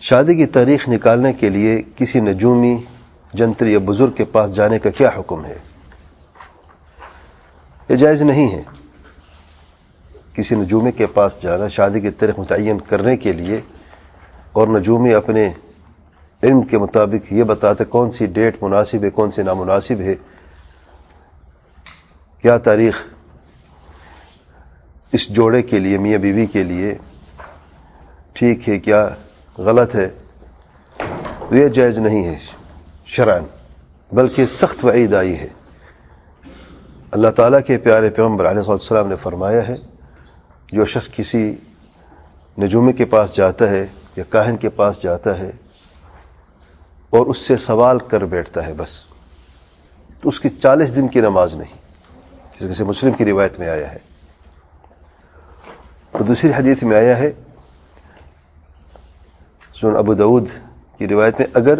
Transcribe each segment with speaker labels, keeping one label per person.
Speaker 1: شادی کی تاریخ نکالنے کے لیے کسی نجومی، جنتری یا بزرگ کے پاس جانے کا کیا حکم ہے؟ یہ جائز نہیں ہے۔ کسی نجومی کے پاس جانا، شادی کی تاریخ متعین کرنے کے لیے اور نجومی اپنے علم کے مطابق یہ بتاتے کون سی ڈیٹ مناسب ہے، کون سی نامناسب ہے۔ کیا تاریخ اس جوڑے کے لیے، میاں بیوی کے لیے ٹھیک ہے، کیا غلط ہے۔ یہ جائز نہیں ہے شرعن بلکہ سخت وعید آئی ہے۔ اللہ تعالیٰ کے پیارے پیغمبر علیہ السلام نے فرمایا ہے، جو شخص کسی نجومی کے پاس جاتا ہے یا کاہن کے پاس جاتا ہے اور اس سے سوال کر بیٹھتا ہے بس، تو اس کی چالیس دن کی نماز نہیں، جس کسی مسلم کی روایت میں آیا ہے۔ اور دوسری حدیث میں آیا ہے سن ابو دعود کی روایت میں، اگر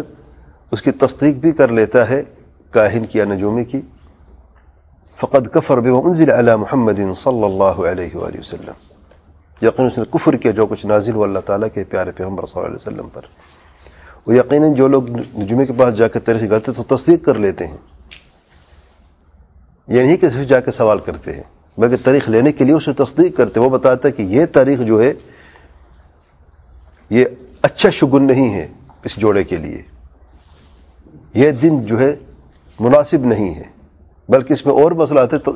Speaker 1: اس کی تصدیق بھی کر لیتا ہے کاہن کی یا نجومی کی، فقد کفر بے انزل علی محمد صلی اللہ علیہ وآلہ وسلم۔ یقین اس نے کفر کیا جو کچھ نازل ہو اللہ تعالیٰ کے پیارے پیغمبر صلی اللہ علیہ وسلم پر۔ وہ یقیناً جو لوگ نجومی کے پاس جا کے تاریخ کرتے تو تصدیق کر لیتے ہیں۔ یہ نہیں کہ صرف جا کے سوال کرتے ہیں، بلکہ تاریخ لینے کے لیے اسے تصدیق کرتے ہیں۔ وہ بتاتا ہے کہ یہ تاریخ جو ہے، یہ اچھا شگن نہیں ہے اس جوڑے کے لیے۔ یہ دن جو ہے مناسب نہیں ہے، بلکہ اس میں اور مسئلہ آتا ہے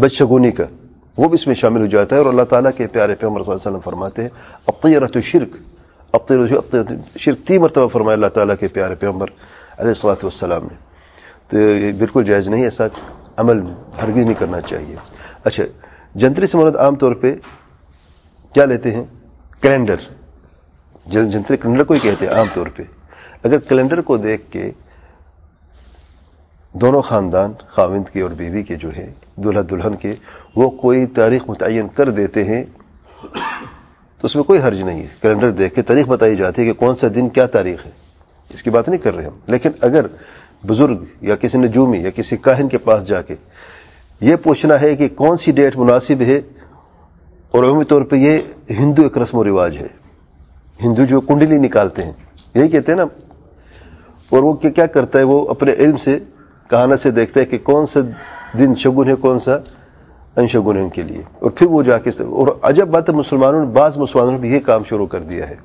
Speaker 1: بد شگونی کا، وہ بھی اس میں شامل ہو جاتا ہے۔ اور اللہ تعالیٰ کے پیارے پیغمبر صلی اللہ علیہ وسلم فرماتے ہیں اطیرت شرک اطیرت شرک تی مرتبہ فرمایا اللہ تعالیٰ کے پیارے پیغمبر علیہ السلاۃ والسلام نے۔ تو یہ بالکل جائز نہیں ایسا عمل ہرگز نہیں کرنا چاہیے۔ اچھا جنتری سے مرد عام طور پہ کیا لیتے ہیں؟ کیلنڈر۔ جنتری کیلنڈر کو ہی کہتے ہیں عام طور پہ۔ اگر کیلنڈر کو دیکھ کے دونوں خاندان، خاوند کے اور بیوی کے جو ہے دلہا دلہن کے، وہ کوئی تاریخ متعین کر دیتے ہیں، تو اس میں کوئی حرج نہیں ہے۔ کیلنڈر دیکھ کے تاریخ بتائی جاتی ہے کہ کون سا دن کیا تاریخ ہے۔ اس کی بات نہیں کر رہے ہم۔ لیکن اگر بزرگ یا کسی نجومی یا کسی کاہن کے پاس جا کے یہ پوچھنا ہے کہ کون سی ڈیٹ مناسب ہے، اور عمومی طور پہ یہ ہندو ایک رسم و رواج ہے۔ ہندو جو کنڈلی نکالتے ہیں، یہی کہتے ہیں نا، اور وہ کیا کرتا ہے، وہ اپنے علم سے کہانا سے دیکھتا ہے کہ کون سا دن شگن ہے، کون سا ان شگن ہے ان کے لیے۔ اور پھر وہ جا کے اور عجب بات ہے، مسلمانوں نے بعض مسلمانوں نے بھی یہ کام شروع کر دیا ہے۔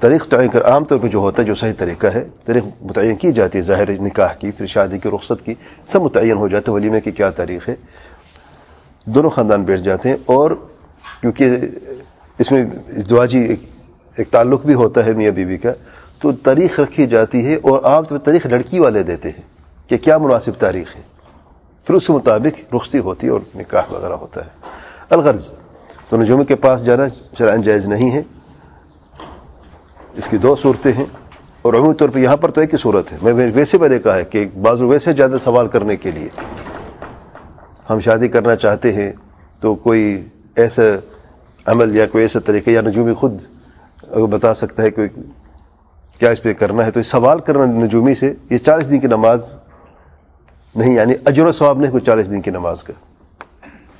Speaker 1: تاریخ تعین کر، عام طور پہ جو ہوتا ہے، جو صحیح طریقہ ہے تاریخ متعین کی جاتی ہے، ظاہر نکاح کی، پھر شادی کی، رخصت کی، سب متعین ہو جاتے ہیں۔ ولیمے کی کیا تاریخ ہے؟ دونوں خاندان بیٹھ جاتے ہیں، اور کیونکہ اس میں دعاجی ایک ایک تعلق بھی ہوتا ہے میاں بیوی کا، تو تاریخ رکھی جاتی ہے اور عام طور تاریخ لڑکی والے دیتے ہیں کہ کیا مناسب تاریخ ہے، پھر اس کے مطابق رخصتی ہوتی ہے اور نکاح وغیرہ ہوتا ہے۔ الغرض، تو نجومی کے پاس جانا شرائن جائز نہیں ہے۔ اس کی دو صورتیں ہیں اور عمومی طور پہ یہاں پر تو ایک ہی صورت ہے۔ میں ویسے میں نے کہا ہے کہ بعض ویسے زیادہ سوال کرنے کے لیے ہم شادی کرنا چاہتے ہیں تو کوئی ایسا عمل یا کوئی ایسا طریقہ یا نجومی خود اگر بتا سکتا ہے کہ کیا اس پہ کرنا ہے، تو سوال کرنا نجومی سے، یہ چالیس دن کی نماز نہیں یعنی اجر و ثواب نہیں، کوئی چالیس دن کی نماز کا۔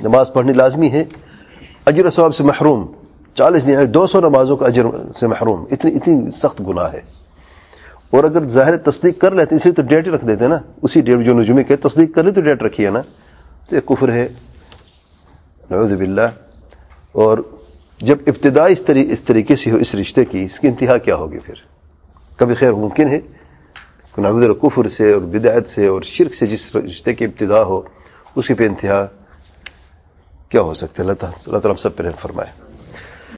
Speaker 1: نماز پڑھنی لازمی ہے، اجر و ثواب سے محروم۔ چالیس دن یعنی دو سو نمازوں کا اجر سے محروم۔ اتنی اتنی سخت گناہ ہے۔ اور اگر ظاہر تصدیق کر لیتے اسے تو ڈیٹ رکھ دیتے نا۔ اسی ڈیٹ جو نجومی کہ تصدیق کر لی تو ڈیٹ رکھی ہے نا۔ تو یہ کفر ہے۔ نعوذ باللہ۔ اور جب ابتدا اس اس طریقے سے ہو اس رشتے کی، اس کی انتہا کیا ہوگی پھر؟ کبھی خیر ممکن ہے؟ نعوذ کفر سے اور بدعت سے اور شرک سے جس رشتے کی ابتدا ہو، اسی پہ انتہا کیا ہو سکتا ہے؟ اللہ تعالیٰ اللہ تعالیٰ سب پہ فرمائے۔